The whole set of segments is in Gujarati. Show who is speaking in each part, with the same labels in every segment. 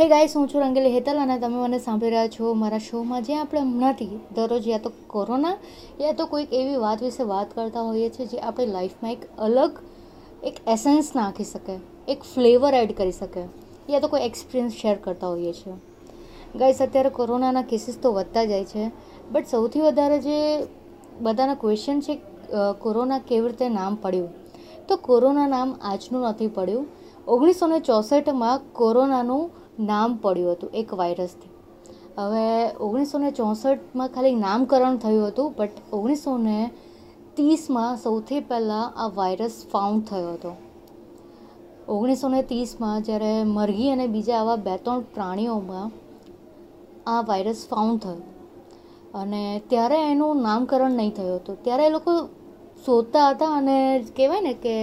Speaker 1: હે ગાઈસ હું છું રંગેલી હેતલ અને તમે મને સાંભળી રહ્યા છો મારા શોમાં. જ્યાં આપણે હમણાંથી દરરોજ યા તો કોરોના યા તો કોઈક એવી વાત વિશે વાત કરતા હોઈએ છીએ જે આપણી લાઈફમાં એક અલગ, એક એસેન્સ નાખી શકે. એક ફ્લેવર એડ કરી શકે. યા તો કોઈ એક્સપિરિયન્સ શેર કરતા હોઈએ છીએ. ગાઈસ અત્યારે કોરોનાના કેસીસ તો વધતા જાય છે બટ સૌથી વધારે જે બધાના ક્વેશ્ચન છે કોરોના કેવી રીતે નામ પડ્યું? તો કોરોના નામ આજનું નથી પડ્યું. ઓગણીસો ને ચોસઠમાં કોરોનાનું નામ પડ્યું હતું, એક વાયરસથી. હવે ઓગણીસો ને ચોસઠમાં ખાલી નામકરણ થયું હતું, બટ ઓગણીસો ને ત્રીસમાં સૌથી પહેલાં આ વાયરસ ફાઉન્ડ થયો હતો. ઓગણીસો ને ત્રીસમાં જ્યારે મરઘી અને બીજા આવા બે ત્રણ પ્રાણીઓમાં આ વાયરસ ફાઉન્ડ થયો. અને ત્યારે એનું નામકરણ નહીં થયું હતું. ત્યારે એ લોકો શોધતા હતા અને કહેવાય ને કે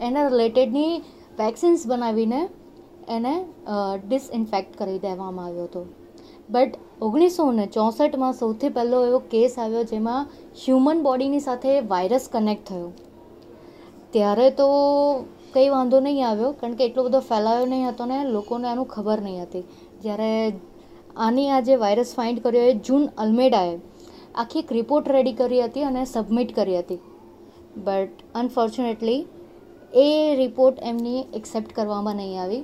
Speaker 1: એના રિલેટેડની વેક્સિન્સ બનાવીને એને ડિસઇન્ફેક્ટ કરી દેવામાં આવ્યો હતો. બટ ઓગણીસો ને ચોસઠમાં સૌથી પહેલો એવો કેસ આવ્યો જેમાં હ્યુમન બોડીની સાથે વાયરસ કનેક્ટ થયો. ત્યારે તો કંઈ વાંધો નહીં આવ્યો, કારણ કે એટલો બધો ફેલાયો નહીં હતો ને, લોકોને આનું ખબર નહીં હતી. જ્યારે આની આ જે વાયરસ ફાઇન્ડ કર્યો એ જૂન અલ્મેડાએ આખી એક રિપોર્ટ રેડી કરી હતી અને સબમિટ કરી હતી. બટ અનફોર્ચ્યુનેટલી એ રિપોર્ટ એમની એક્સેપ્ટ કરવામાં નહીં આવી.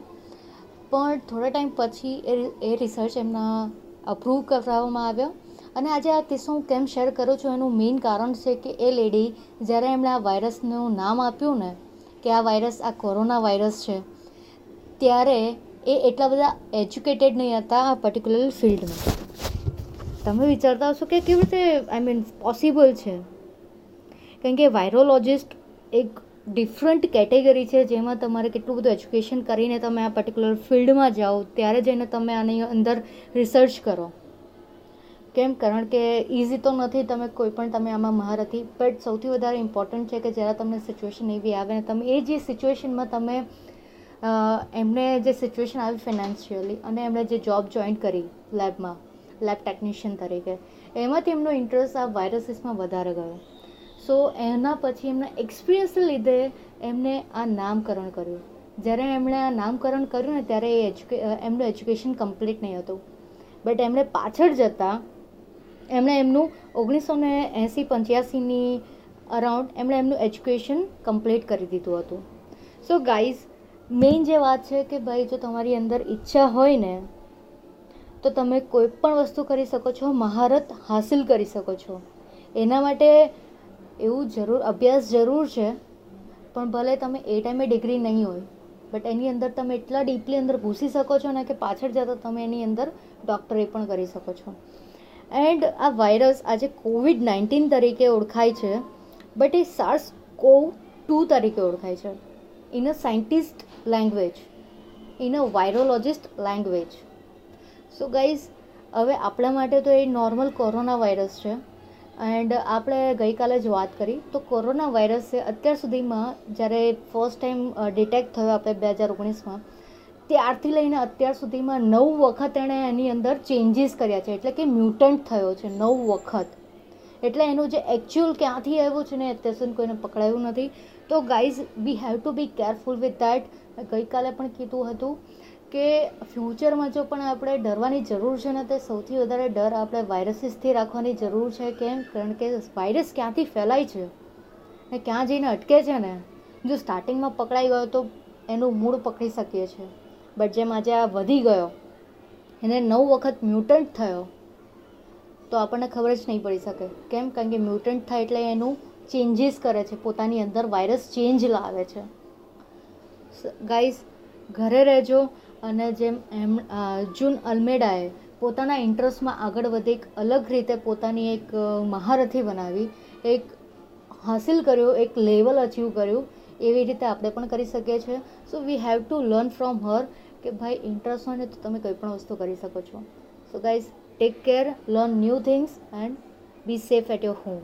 Speaker 1: પણ થોડા ટાઈમ પછી એ એ રિસર્ચ એમના અપ્રૂવ કરાવવામાં આવ્યો. અને આજે આ કિસ્સો હું કેમ શેર કરું છું એનું મેઇન કારણ છે કે એ લેડી જ્યારે એમણે આ વાયરસનું નામ આપ્યું ને, કે આ વાયરસ આ કોરોના વાયરસ છે, ત્યારે એ એટલા બધા એજ્યુકેટેડ નહીં હતા આ પર્ટિક્યુલર ફિલ્ડમાં તમે વિચારતા હશો કે કેવી રીતે આઈ મીન પોસિબલ છે? કારણ કે વાયરોલોજિસ્ટ એક ડિફરન્ટ કેટેગરી છે, જેમાં તમારે કેટલું બધું એજ્યુકેશન કરીને તમે આ પર્ટિક્યુલર ફિલ્ડમાં જાઓ, ત્યારે જઈને તમે આની અંદર રિસર્ચ કરો. કેમ? કારણ કે ઇઝી તો નથી તમે કોઈ પણ, તમે આમાં મહારથી બટ સૌથી વધારે ઇમ્પોર્ટન્ટ છે કે જ્યારે તમને સિચ્યુએશન એવી આવે ને, તમે એ જે સિચ્યુએશનમાં તમે એમને જે સિચ્યુએશન આવી ફિનાન્શિયલી અને એમણે જે જોબ જોઈન કરી લેબમાં લેબ ટેકનિશિયન તરીકે, એમાંથી એમનો ઇન્ટરેસ્ટ આ વાયરસીસમાં વધારે ગયો. સો એના પછી એમના એક્સપિરિયન્સને લીધે એમને આ નામકરણ કર્યું. જ્યારે એમણે આ નામકરણ કર્યું ને ત્યારે એ એમનું એજ્યુકેશન કમ્પ્લીટ નહીં હતું. બટ એમણે પાછળ જતાં એમણે એમનું ઓગણીસો ને એંસી પંચ્યાસીની અરાઉન્ડ એમણે એમનું એજ્યુકેશન કમ્પ્લીટ કરી દીધું હતું. સો ગાઈઝ મેઇન જે વાત છે કે ભાઈ જો તમારી અંદર ઈચ્છા હોય ને, તો તમે કોઈ પણ વસ્તુ કરી શકો છો, મહારત હાસિલ કરી શકો છો. એના માટે એવું જરૂર, અભ્યાસ જરૂર છે, પણ ભલે તમે એ ટાઈમે ડિગ્રી નહીં હોય બટ એની અંદર તમે એટલા ડીપલી અંદર ઘૂસી શકો છો ને કે પાછળ જતાં તમે એની અંદર ડૉક્ટરે પણ કરી શકો છો. એન્ડ આ વાયરસ આજે કોવિડ નાઇન્ટીન તરીકે ઓળખાય છે બટ એ સાર્સ કોવ ટુ તરીકે ઓળખાય છે. In a scientist language in a virologist language so guys હવે આપણા માટે તો એ નોર્મલ કોરોના વાયરસ છે. એન્ડ આપણે ગઈકાલે જ વાત કરી તો કોરોના વાયરસે અત્યાર સુધીમાં જ્યારે ફર્સ્ટ ટાઈમ ડિટેક્ટ થયો આપણે બે હજાર ઓગણીસમાં, ત્યારથી લઈને અત્યાર સુધીમાં નવ વખત એણે એની અંદર ચેન્જીસ કર્યા છે. એટલે કે મ્યુટન્ટ થયો છે, નવ વખત. એટલે એનું જે એકચ્યુઅલ ક્યાંથી આવ્યું છે ને અત્યાર સુધી કોઈને પકડાયું નથી. તો guys we have to be careful with that ગઈકાલે પણ કીધું હતું કે ફ્યુચરમાં જો પણ આપણે ડરવાની જરૂર છે ને, તે સૌથી વધારે ડર આપણે વાયરસીસથી રાખવાની જરૂર છે. કેમ? કારણ કે વાયરસ ક્યાંથી ફેલાય છે? ને ક્યાં જઈને અટકે છે ને? જો સ્ટાર્ટિંગમાં પકડાઈ ગયો તો એનું મૂળ પકડી શકીએ છીએ બટ જેમ આજે આ વધી ગયો, એને નવ વખત મ્યુટન્ટ થયો, તો આપણને ખબર જ નહીં પડી શકે. કેમ? કારણ કે મ્યુટન્ટ થાય એટલે એનું ચેન્જીસ કરે છે. પોતાની અંદર વાયરસ ચેન્જ લાવે છે. ગાઈઝ ઘરે રહેજો. અને જેમ એમ જૂન અલ્મેડાએ પોતાના ઇન્ટરેસ્ટમાં આગળ વધી એક અલગ રીતે પોતાની એક મહારથી બનાવી, એક હાસિલ કર્યો, એક લેવલ અચીવ કર્યું, એવી રીતે આપણે પણ કરી શકીએ છીએ. So we have to learn from her કે ભાઈ ઇન્ટરેસ્ટ હોય ને તો તમે કંઈ પણ વસ્તુ કરી શકો છો. So guys take care learn new things and be safe at your home